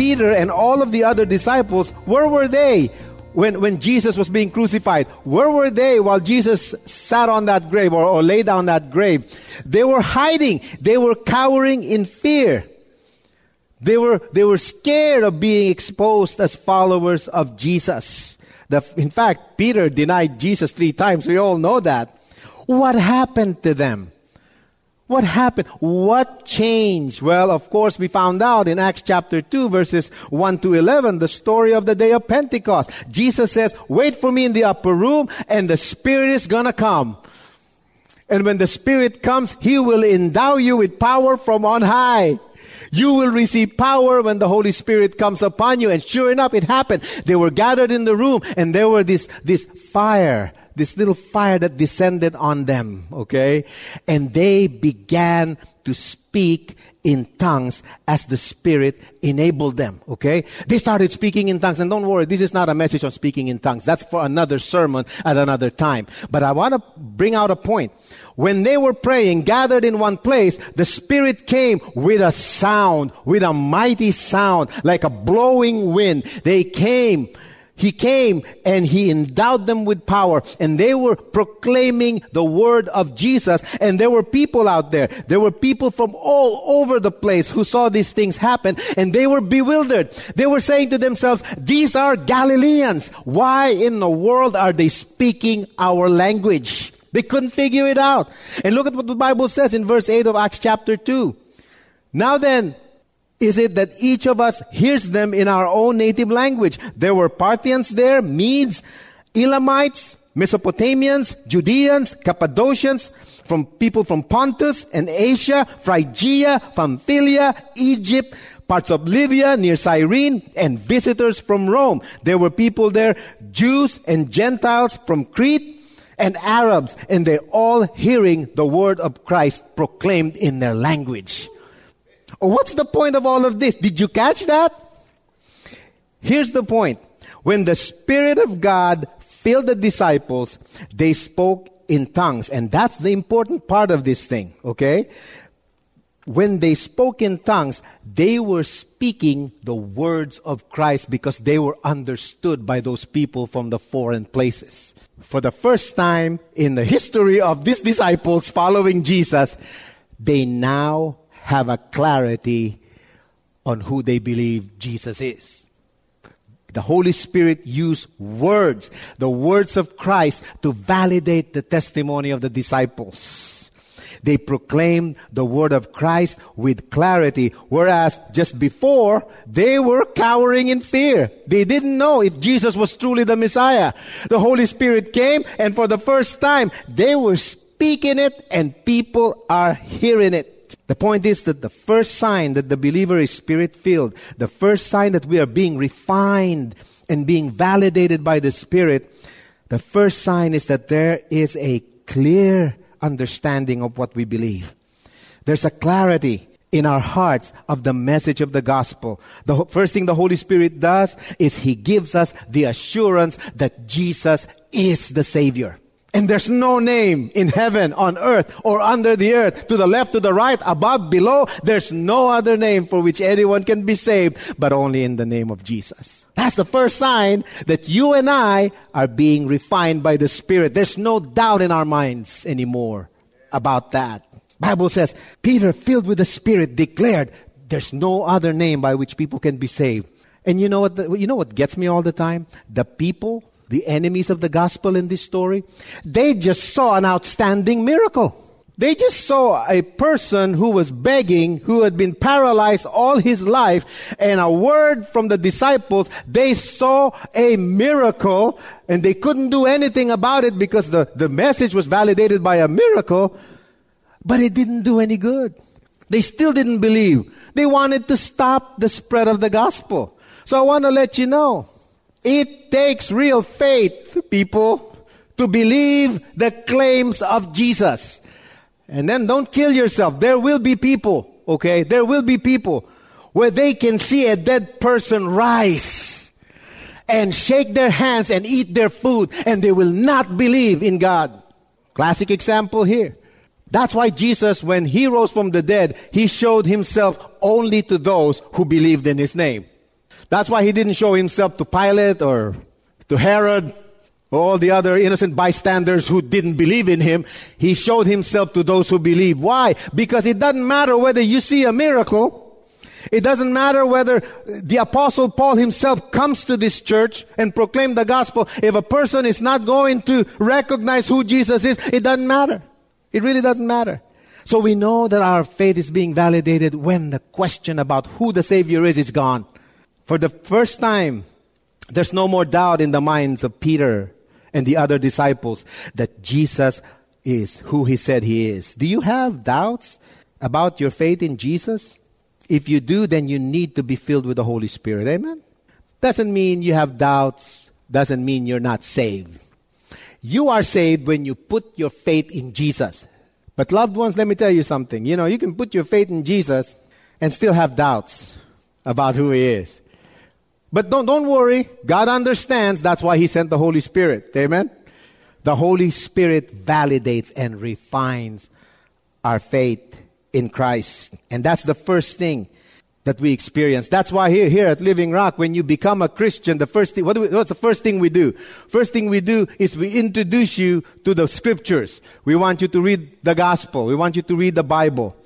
Peter and all of the other disciples, where were they when, when Jesus was being crucified? Where were they while Jesus sat on that grave or, or lay down that grave? They were hiding. They were cowering in fear. They were, they were scared of being exposed as followers of Jesus. The, in fact, Peter denied Jesus three times. We all know that. What happened to them? What happened? What changed? Well, of course, we found out in Acts chapter 2, verses 1 to 11, the story of the day of Pentecost. Jesus says, Wait for me in the upper room, and the Spirit is gonna come. And when the Spirit comes, He will endow you with power from on high. You will receive power when the Holy Spirit comes upon you. And sure enough, it happened. They were gathered in the room and there were this, this fire, this little fire that descended on them. Okay. And they began to speak in tongues as the Spirit enabled them. Okay? They started speaking in tongues. And don't worry, this is not a message on speaking in tongues. That's for another sermon at another time. But I want to bring out a point. When they were praying, gathered in one place, the Spirit came with a sound, with a mighty sound, like a blowing wind. They came he came and he endowed them with power and they were proclaiming the word of Jesus and there were people out there. There were people from all over the place who saw these things happen and they were bewildered. They were saying to themselves, these are Galileans. Why in the world are they speaking our language? They couldn't figure it out. And look at what the Bible says in verse 8 of Acts chapter 2. Now then, is it that each of us hears them in our own native language? There were Parthians there, Medes, Elamites, Mesopotamians, Judeans, Cappadocians, from people from Pontus and Asia, Phrygia, Pamphylia, Egypt, parts of Libya near Cyrene, and visitors from Rome. There were people there, Jews and Gentiles from Crete, and Arabs, and they're all hearing the word of Christ proclaimed in their language. What's the point of all of this? Did you catch that? Here's the point. When the Spirit of God filled the disciples, they spoke in tongues. And that's the important part of this thing, okay? When they spoke in tongues, they were speaking the words of Christ because they were understood by those people from the foreign places. For the first time in the history of these disciples following Jesus, they now have a clarity on who they believe Jesus is. The Holy Spirit used words, the words of Christ, to validate the testimony of the disciples. They proclaimed the word of Christ with clarity, whereas just before, they were cowering in fear. They didn't know if Jesus was truly the Messiah. The Holy Spirit came, and for the first time, they were speaking it, and people are hearing it. The point is that the first sign that the believer is spirit filled, the first sign that we are being refined and being validated by the Spirit, the first sign is that there is a clear understanding of what we believe. There's a clarity in our hearts of the message of the gospel. The first thing the Holy Spirit does is He gives us the assurance that Jesus is the Savior. And there's no name in heaven, on earth, or under the earth, to the left, to the right, above, below. There's no other name for which anyone can be saved, but only in the name of Jesus. That's the first sign that you and I are being refined by the Spirit. There's no doubt in our minds anymore about that. Bible says, Peter, filled with the Spirit, declared, There's no other name by which people can be saved. And you know what? The, you know what gets me all the time? The people, the enemies of the gospel in this story, they just saw an outstanding miracle. They just saw a person who was begging, who had been paralyzed all his life, and a word from the disciples. They saw a miracle, and they couldn't do anything about it because the, the message was validated by a miracle, but it didn't do any good. They still didn't believe. They wanted to stop the spread of the gospel. So I want to let you know it takes real faith, people, to believe the claims of Jesus. And then don't kill yourself. There will be people, okay? There will be people where they can see a dead person rise and shake their hands and eat their food and they will not believe in God. Classic example here. That's why Jesus, when he rose from the dead, he showed himself only to those who believed in his name. That's why he didn't show himself to Pilate or to Herod or all the other innocent bystanders who didn't believe in him, he showed himself to those who believe. Why? Because it doesn't matter whether you see a miracle. It doesn't matter whether the apostle Paul himself comes to this church and proclaim the gospel. If a person is not going to recognize who Jesus is, it doesn't matter. It really doesn't matter. So we know that our faith is being validated when the question about who the Savior is is gone. For the first time, there's no more doubt in the minds of Peter and the other disciples that Jesus is who he said he is. Do you have doubts about your faith in Jesus? If you do, then you need to be filled with the Holy Spirit. Amen? Doesn't mean you have doubts, doesn't mean you're not saved. You are saved when you put your faith in Jesus. But, loved ones, let me tell you something. You know, you can put your faith in Jesus and still have doubts about who He is. But don't, don't worry. God understands. That's why He sent the Holy Spirit. Amen? The Holy Spirit validates and refines our faith in Christ. And that's the first thing that we experience. That's why here, here at Living Rock, when you become a Christian, the first thing, what we, what's the first thing we do? First thing we do is we introduce you to the scriptures. We want you to read the gospel. We want you to read the Bible.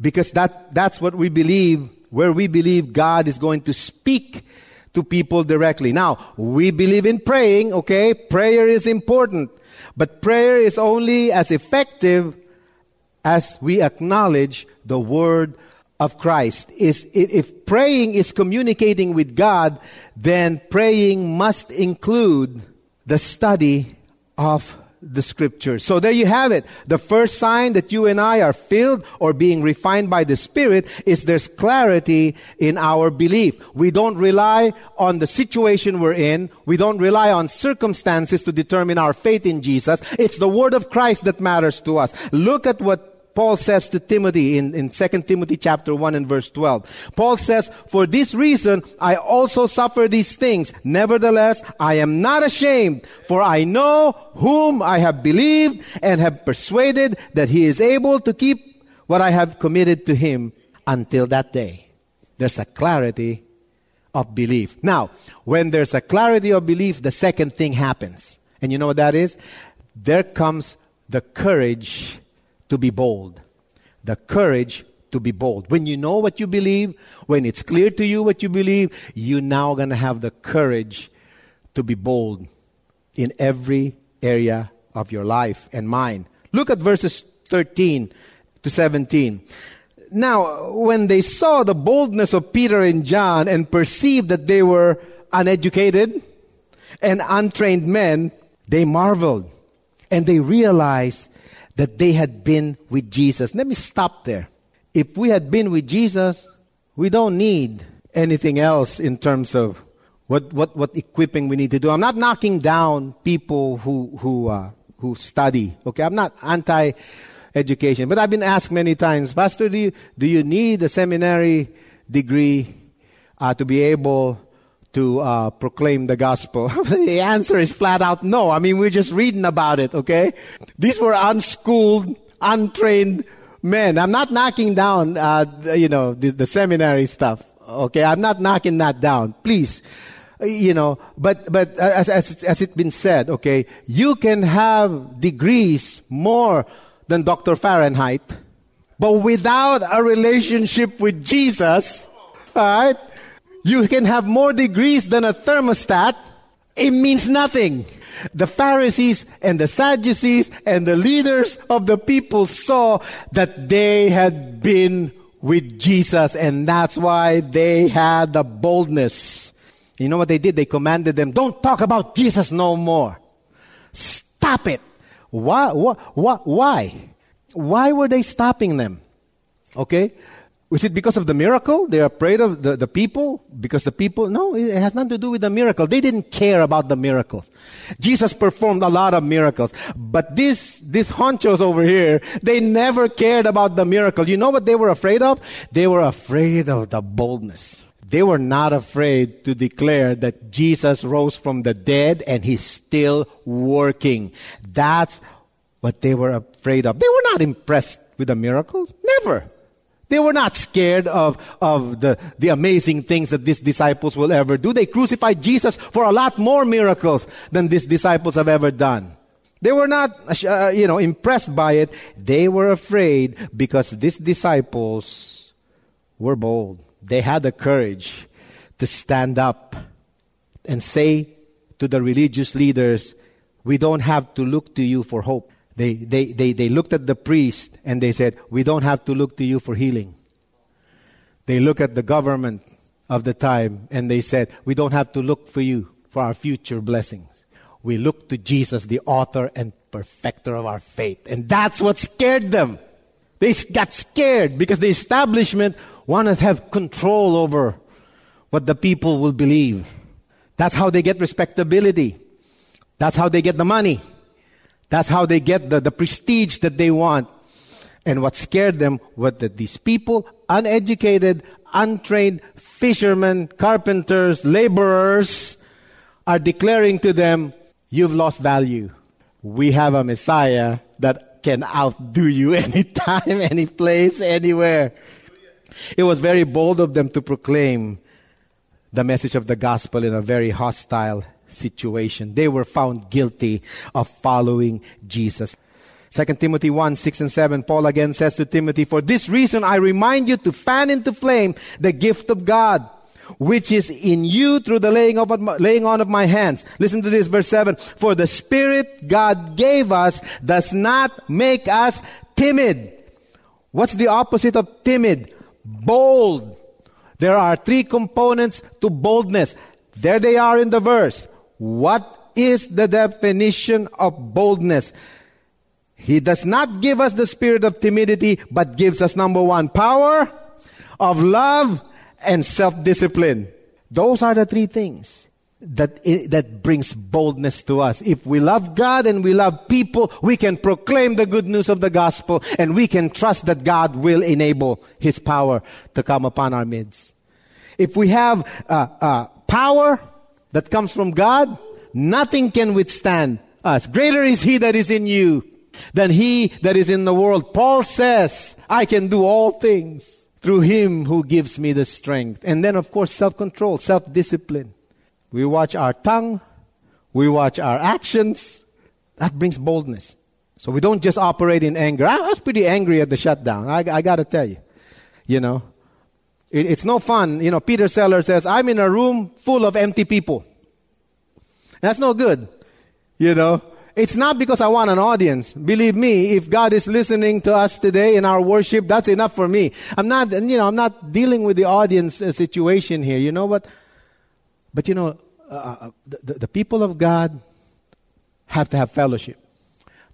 Because that, that's what we believe, where we believe God is going to speak to people directly. Now, we believe in praying, okay? Prayer is important. But prayer is only as effective as we acknowledge the word of Christ. Is if praying is communicating with God, then praying must include the study of the scriptures. So there you have it. The first sign that you and I are filled or being refined by the Spirit is there's clarity in our belief. We don't rely on the situation we're in. We don't rely on circumstances to determine our faith in Jesus. It's the word of Christ that matters to us. Look at what Paul says to Timothy in, in 2 Timothy chapter 1 and verse 12. Paul says, For this reason I also suffer these things. Nevertheless, I am not ashamed, for I know whom I have believed and have persuaded that he is able to keep what I have committed to him until that day. There's a clarity of belief. Now, when there's a clarity of belief, the second thing happens. And you know what that is? There comes the courage to be bold. The courage to be bold. When you know what you believe, when it's clear to you what you believe, you're now going to have the courage to be bold in every area of your life and mine. Look at verses 13 to 17. Now, when they saw the boldness of Peter and John and perceived that they were uneducated and untrained men, they marveled and they realized that they had been with Jesus. Let me stop there. If we had been with Jesus, we don't need anything else in terms of what, what, what equipping we need to do. I'm not knocking down people who, who, uh, who study. Okay, I'm not anti education. But I've been asked many times, Pastor, do you, do you need a seminary degree uh, to be able to uh, proclaim the gospel? the answer is flat out no. I mean, we're just reading about it, okay? These were unschooled, untrained men. I'm not knocking down, uh, you know, the, the, seminary stuff, okay? I'm not knocking that down. Please. You know, but, but as, as, as it's been said, okay, you can have degrees more than Dr. Fahrenheit, But without a relationship with Jesus, all right, you can have more degrees than a thermostat. It means nothing. The Pharisees and the Sadducees and the leaders of the people saw that they had been with Jesus and that's why they had the boldness. You know what they did? They commanded them, don't talk about Jesus no more. Stop it. Why? Why? Why? Were they stopping them? Okay? Was it because of the miracle? They're afraid of the, the people? Because the people? No, it has nothing to do with the miracle. They didn't care about the miracles. Jesus performed a lot of miracles. But these, these honchos over here, they never cared about the miracle. You know what they were afraid of? They were afraid of the boldness. They were not afraid to declare that Jesus rose from the dead and he's still working. That's what they were afraid of. They were not impressed with the miracles. Never. They were not scared of, of the, the amazing things that these disciples will ever do. They crucified Jesus for a lot more miracles than these disciples have ever done. They were not, uh, you know, impressed by it. They were afraid because these disciples were bold. They had the courage to stand up and say to the religious leaders, we don't have to look to you for hope. They, they, they, they looked at the priest and they said, We don't have to look to you for healing. They look at the government of the time and they said, We don't have to look for you for our future blessings. We look to Jesus, the author and perfecter of our faith. And that's what scared them. They got scared because the establishment wanted to have control over what the people will believe. That's how they get respectability. That's how they get the money. That's how they get the, the prestige that they want. And what scared them was that these people, uneducated, untrained fishermen, carpenters, laborers, are declaring to them, You've lost value. We have a Messiah that can outdo you anytime, any place, anywhere. It was very bold of them to proclaim the message of the gospel in a very hostile situation. They were found guilty of following Jesus. 2 Timothy 1, 6 and 7, Paul again says to Timothy, For this reason I remind you to fan into flame the gift of God, which is in you through the laying, of, laying on of my hands. Listen to this, verse 7. For the Spirit God gave us does not make us timid. What's the opposite of timid? Bold. There are three components to boldness. There they are in the verse. What is the definition of boldness? He does not give us the spirit of timidity, but gives us number one, power, of love, and self-discipline. Those are the three things that, that brings boldness to us. If we love God and we love people, we can proclaim the good news of the gospel and we can trust that God will enable His power to come upon our midst. If we have uh, uh, power, that comes from God, nothing can withstand us. Greater is He that is in you than He that is in the world. Paul says, I can do all things through Him who gives me the strength. And then, of course, self control, self discipline. We watch our tongue, we watch our actions. That brings boldness. So we don't just operate in anger. I was pretty angry at the shutdown. I, I got to tell you. You know, it, it's no fun. You know, Peter Sellers says, I'm in a room full of empty people. That's no good. You know, it's not because I want an audience. Believe me, if God is listening to us today in our worship, that's enough for me. I'm not, you know, I'm not dealing with the audience uh, situation here. You know what? But you know, uh, uh the, the people of God have to have fellowship.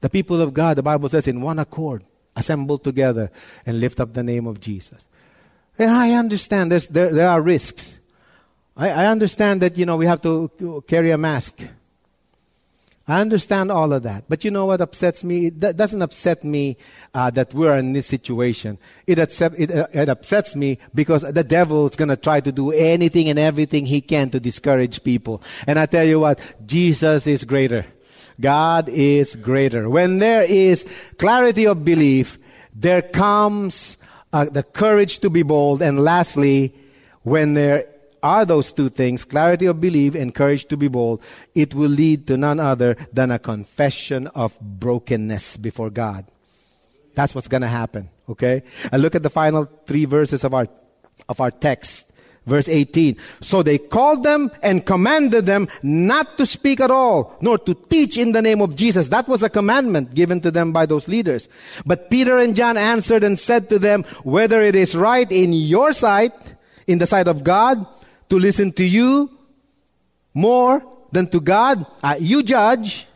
The people of God, the Bible says, in one accord, assemble together and lift up the name of Jesus. I understand there, there are risks. I, I understand that, you know, we have to carry a mask. I understand all of that. But you know what upsets me? It doesn't upset me uh, that we're in this situation. It, accept, it, uh, it upsets me because the devil is going to try to do anything and everything he can to discourage people. And I tell you what, Jesus is greater. God is greater. When there is clarity of belief, there comes uh, the courage to be bold, and lastly, when there are those two things, clarity of belief and courage to be bold, it will lead to none other than a confession of brokenness before God. That's what's going to happen. Okay? And look at the final three verses of our, of our text. Verse 18. So they called them and commanded them not to speak at all, nor to teach in the name of Jesus. That was a commandment given to them by those leaders. But Peter and John answered and said to them, whether it is right in your sight, in the sight of God, to listen to you more than to God, uh, you judge.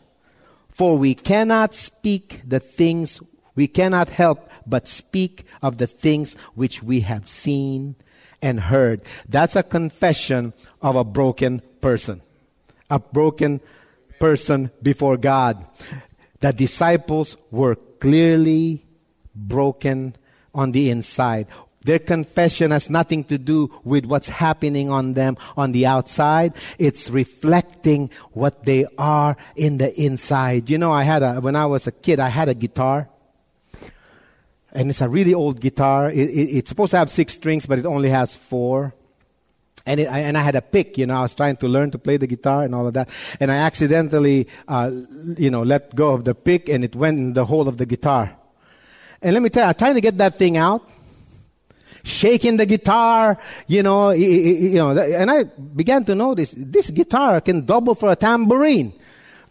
For we cannot speak the things, we cannot help but speak of the things which we have seen and heard. That's a confession of a broken person. A broken person before God. The disciples were clearly broken on the inside. Their confession has nothing to do with what's happening on them on the outside. It's reflecting what they are in the inside. You know, I had a, when I was a kid, I had a guitar. And it's a really old guitar. It, it, it's supposed to have six strings, but it only has four. And, it, I, and I had a pick, you know, I was trying to learn to play the guitar and all of that. And I accidentally, uh, you know, let go of the pick and it went in the hole of the guitar. And let me tell you, I'm trying to get that thing out shaking the guitar, you know, you know, and I began to notice this guitar can double for a tambourine.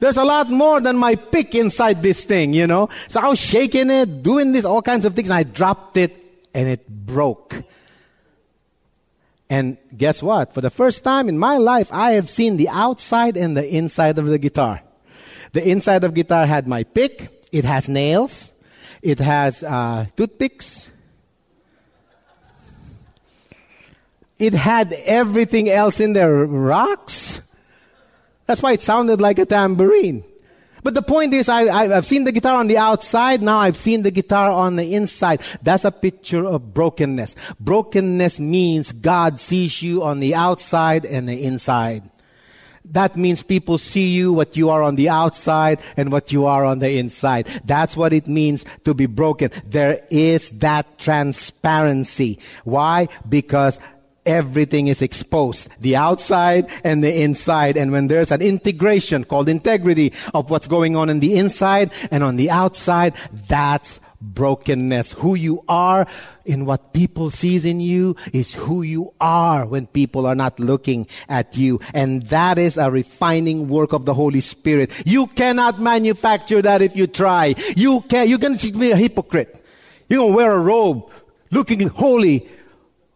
There's a lot more than my pick inside this thing, you know. So I was shaking it, doing this, all kinds of things, and I dropped it and it broke. And guess what? For the first time in my life, I have seen the outside and the inside of the guitar. The inside of guitar had my pick. It has nails. It has uh, toothpicks. It had everything else in there, rocks. That's why it sounded like a tambourine. But the point is, I, have seen the guitar on the outside, now I've seen the guitar on the inside. That's a picture of brokenness. Brokenness means God sees you on the outside and the inside. That means people see you what you are on the outside and what you are on the inside. That's what it means to be broken. There is that transparency. Why? Because everything is exposed the outside and the inside. And when there's an integration called integrity of what's going on in the inside and on the outside that's brokenness. Who you are in what people sees in you is who you are when people are not looking at you. And that is a refining work of the holy spirit. You cannot manufacture that if you try. You can you're going to be a hypocrite. You're going to wear a robe looking holy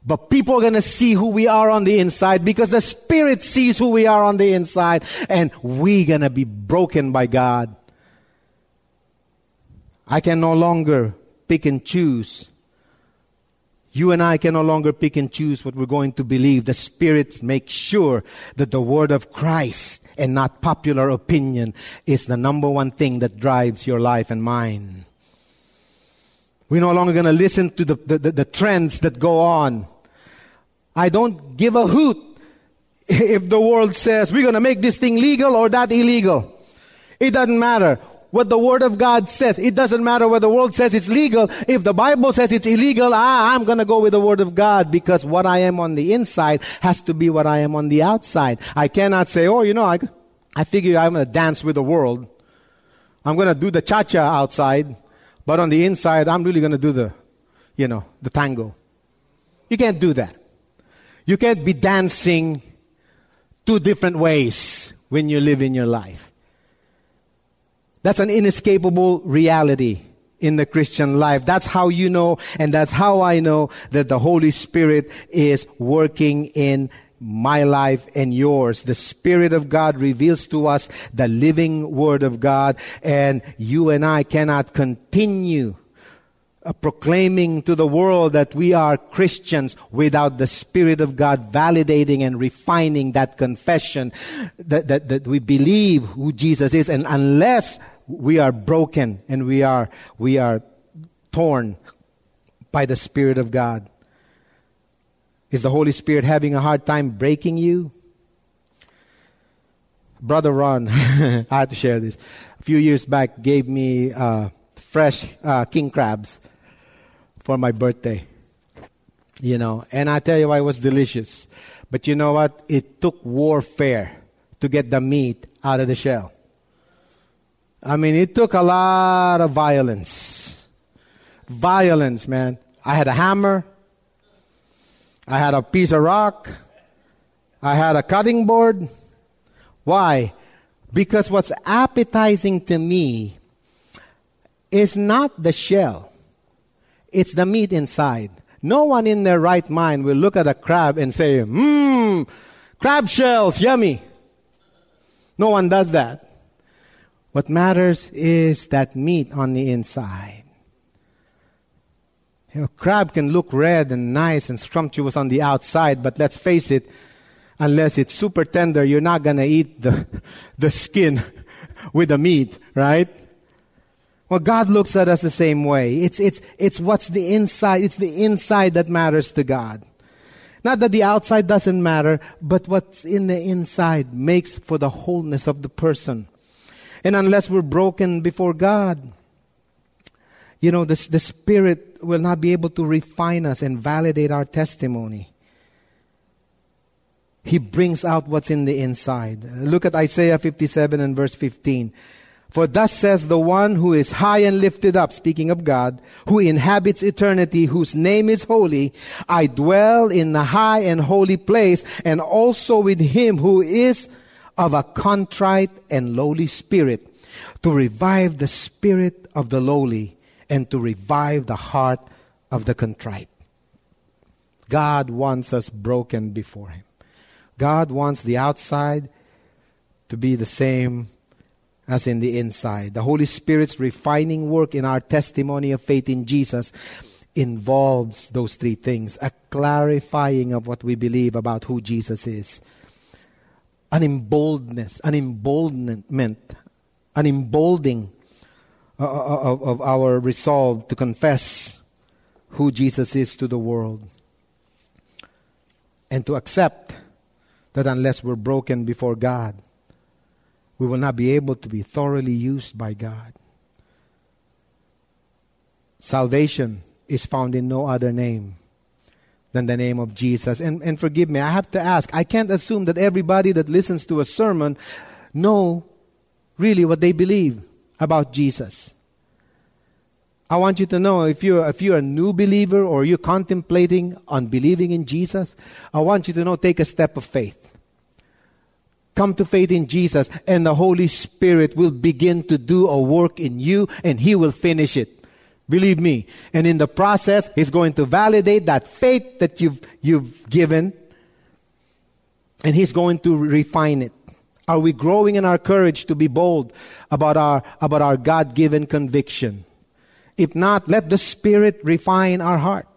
but people are going to see who we are on the inside because the Spirit sees who we are on the inside and we're going to be broken by God. I can no longer pick and choose. You and I can no longer pick and choose what we're going to believe. The Spirit makes sure that the Word of Christ and not popular opinion is the number one thing that drives your life and mine. We're no longer going to listen to the, the, the, the trends that go on. I don't give a hoot if the world says we're going to make this thing legal or that illegal. It doesn't matter what the Word of God says. It doesn't matter what the world says it's legal. If the Bible says it's illegal, ah, I'm going to go with the Word of God because what I am on the inside has to be what I am on the outside. I cannot say, oh, you know, I, I figure I'm going to dance with the world. I'm going to do the cha-cha outside, but on the inside, I'm really going to do the, you know, the tango. You can't do that. You can't be dancing two different ways when you live in your life. That's an inescapable reality in the Christian life. That's how you know, and that's how I know that the Holy Spirit is working in my life and yours. The Spirit of God reveals to us the living Word of God, and you and I cannot continue uh, proclaiming to the world that we are Christians without the Spirit of God validating and refining that confession that, that, that we believe who Jesus is. And unless we are broken and we are, we are torn by the Spirit of God, is the Holy Spirit having a hard time breaking you? Brother Ron, I had to share this. A few years back, gave me uh, fresh uh, king crabs for my birthday. You know, and I tell you why it was delicious. But you know what? It took warfare to get the meat out of the shell. I mean, it took a lot of violence. violence, man. I had a hammer. I had a piece of rock. I had a cutting board. Why? Because what's appetizing to me is not the shell, it's the meat inside. No one in their right mind will look at a crab and say, Mmm, crab shells, yummy. No one does that. What matters is that meat on the inside. You know, crab can look red and nice and scrumptious on the outside, but let's face it, unless it's super tender, you're not going to eat the, the skin with the meat, right? Well, God looks at us the same way. It's, it's, it's what's the inside. It's the inside that matters to God. Not that the outside doesn't matter, but what's in the inside makes for the wholeness of the person. And unless we're broken before God, you know, the, the Spirit will not be able to refine us and validate our testimony. He brings out what's in the inside. Look at Isaiah 57 and verse 15. For thus says the one who is high and lifted up, speaking of God, who inhabits eternity, whose name is holy. I dwell in the high and holy place, and also with him who is of a contrite and lowly spirit, to revive the spirit of the lowly, and to revive the heart of the contrite. God wants us broken before him. God wants the outside to be the same as in the inside. The Holy Spirit's refining work in our testimony of faith in Jesus involves those three things a clarifying of what we believe about who Jesus is, an emboldeness, an emboldenment, an emboldening uh, uh, of, of our resolve to confess who Jesus is to the world, and to accept that unless we're broken before God, we will not be able to be thoroughly used by God. Salvation is found in no other name than the name of Jesus. And, and forgive me, I have to ask, I can't assume that everybody that listens to a sermon know really what they believe about Jesus. I want you to know if you're, if you're a new believer or you're contemplating on believing in Jesus, I want you to know take a step of faith come to faith in Jesus, and the Holy Spirit will begin to do a work in you, and He will finish it. Believe me. And in the process, He's going to validate that faith that you've, you've given, and He's going to refine it. Are we growing in our courage to be bold about our, about our God given conviction? If not, let the Spirit refine our heart.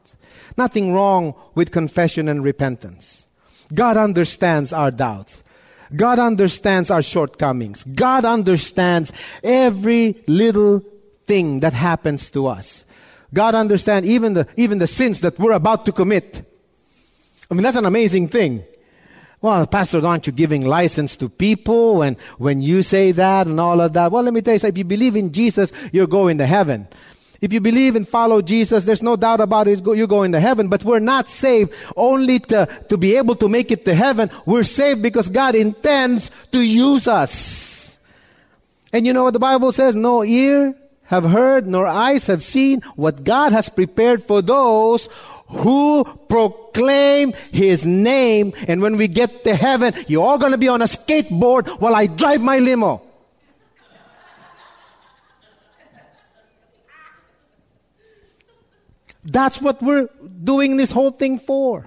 Nothing wrong with confession and repentance. God understands our doubts. God understands our shortcomings. God understands every little thing that happens to us. God understands even the, even the sins that we're about to commit. I mean, that's an amazing thing. Well, Pastor, aren't you giving license to people when, when you say that and all of that? Well, let me tell you, if you believe in Jesus, you're going to heaven. If you believe and follow Jesus, there's no doubt about it, you're going to heaven. But we're not saved only to, to be able to make it to heaven. We're saved because God intends to use us. And you know what the Bible says? No ear have heard, nor eyes have seen what God has prepared for those who proclaim His name. And when we get to heaven, you're all going to be on a skateboard while I drive my limo. That's what we're doing this whole thing for.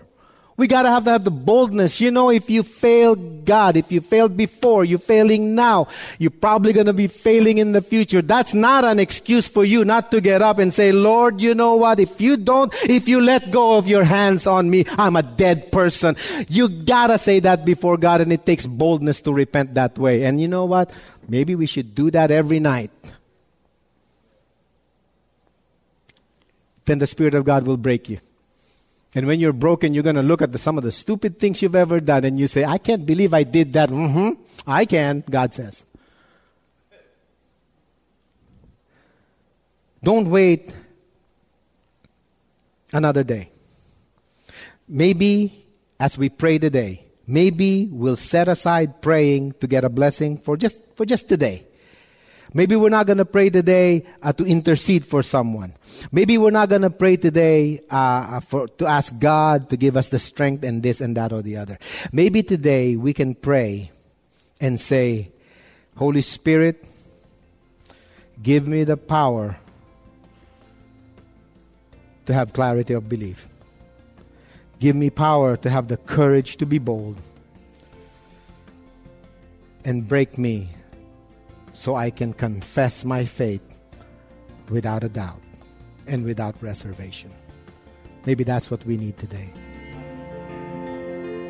We gotta have to have the boldness. You know, if you fail God, if you failed before, you're failing now, you're probably gonna be failing in the future. That's not an excuse for you not to get up and say, Lord, you know what? If you don't, if you let go of your hands on me, I'm a dead person. You gotta say that before God and it takes boldness to repent that way. And you know what? Maybe we should do that every night. Then the Spirit of God will break you. And when you're broken, you're going to look at the, some of the stupid things you've ever done and you say, I can't believe I did that. Mm-hmm. I can, God says. Don't wait another day. Maybe as we pray today, maybe we'll set aside praying to get a blessing for just, for just today. Maybe we're not going to pray today uh, to intercede for someone. Maybe we're not going to pray today uh, uh, for, to ask God to give us the strength and this and that or the other. Maybe today we can pray and say, Holy Spirit, give me the power to have clarity of belief. Give me power to have the courage to be bold. And break me so I can confess my faith without a doubt and without reservation. Maybe that's what we need today.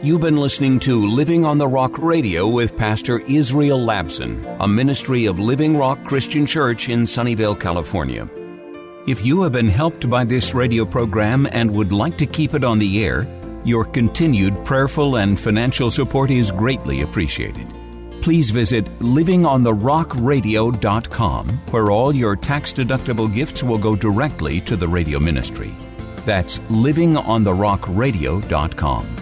You've been listening to Living on the Rock Radio with Pastor Israel Labson, a ministry of Living Rock Christian Church in Sunnyvale, California. If you have been helped by this radio program and would like to keep it on the air, your continued prayerful and financial support is greatly appreciated. Please visit livingontherockradio.com, where all your tax deductible gifts will go directly to the radio ministry. That's livingontherockradio.com.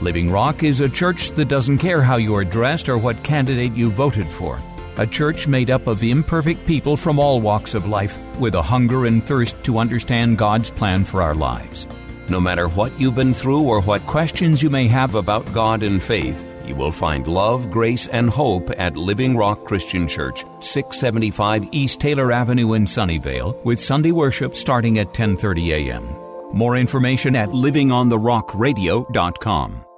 Living Rock is a church that doesn't care how you are dressed or what candidate you voted for a church made up of imperfect people from all walks of life with a hunger and thirst to understand God's plan for our lives. No matter what you've been through or what questions you may have about God and faith, you will find love, grace, and hope at Living Rock Christian Church, 675 East Taylor Avenue in Sunnyvale, with Sunday worship starting at 10:30 a.m. More information at livingontherockradio.com.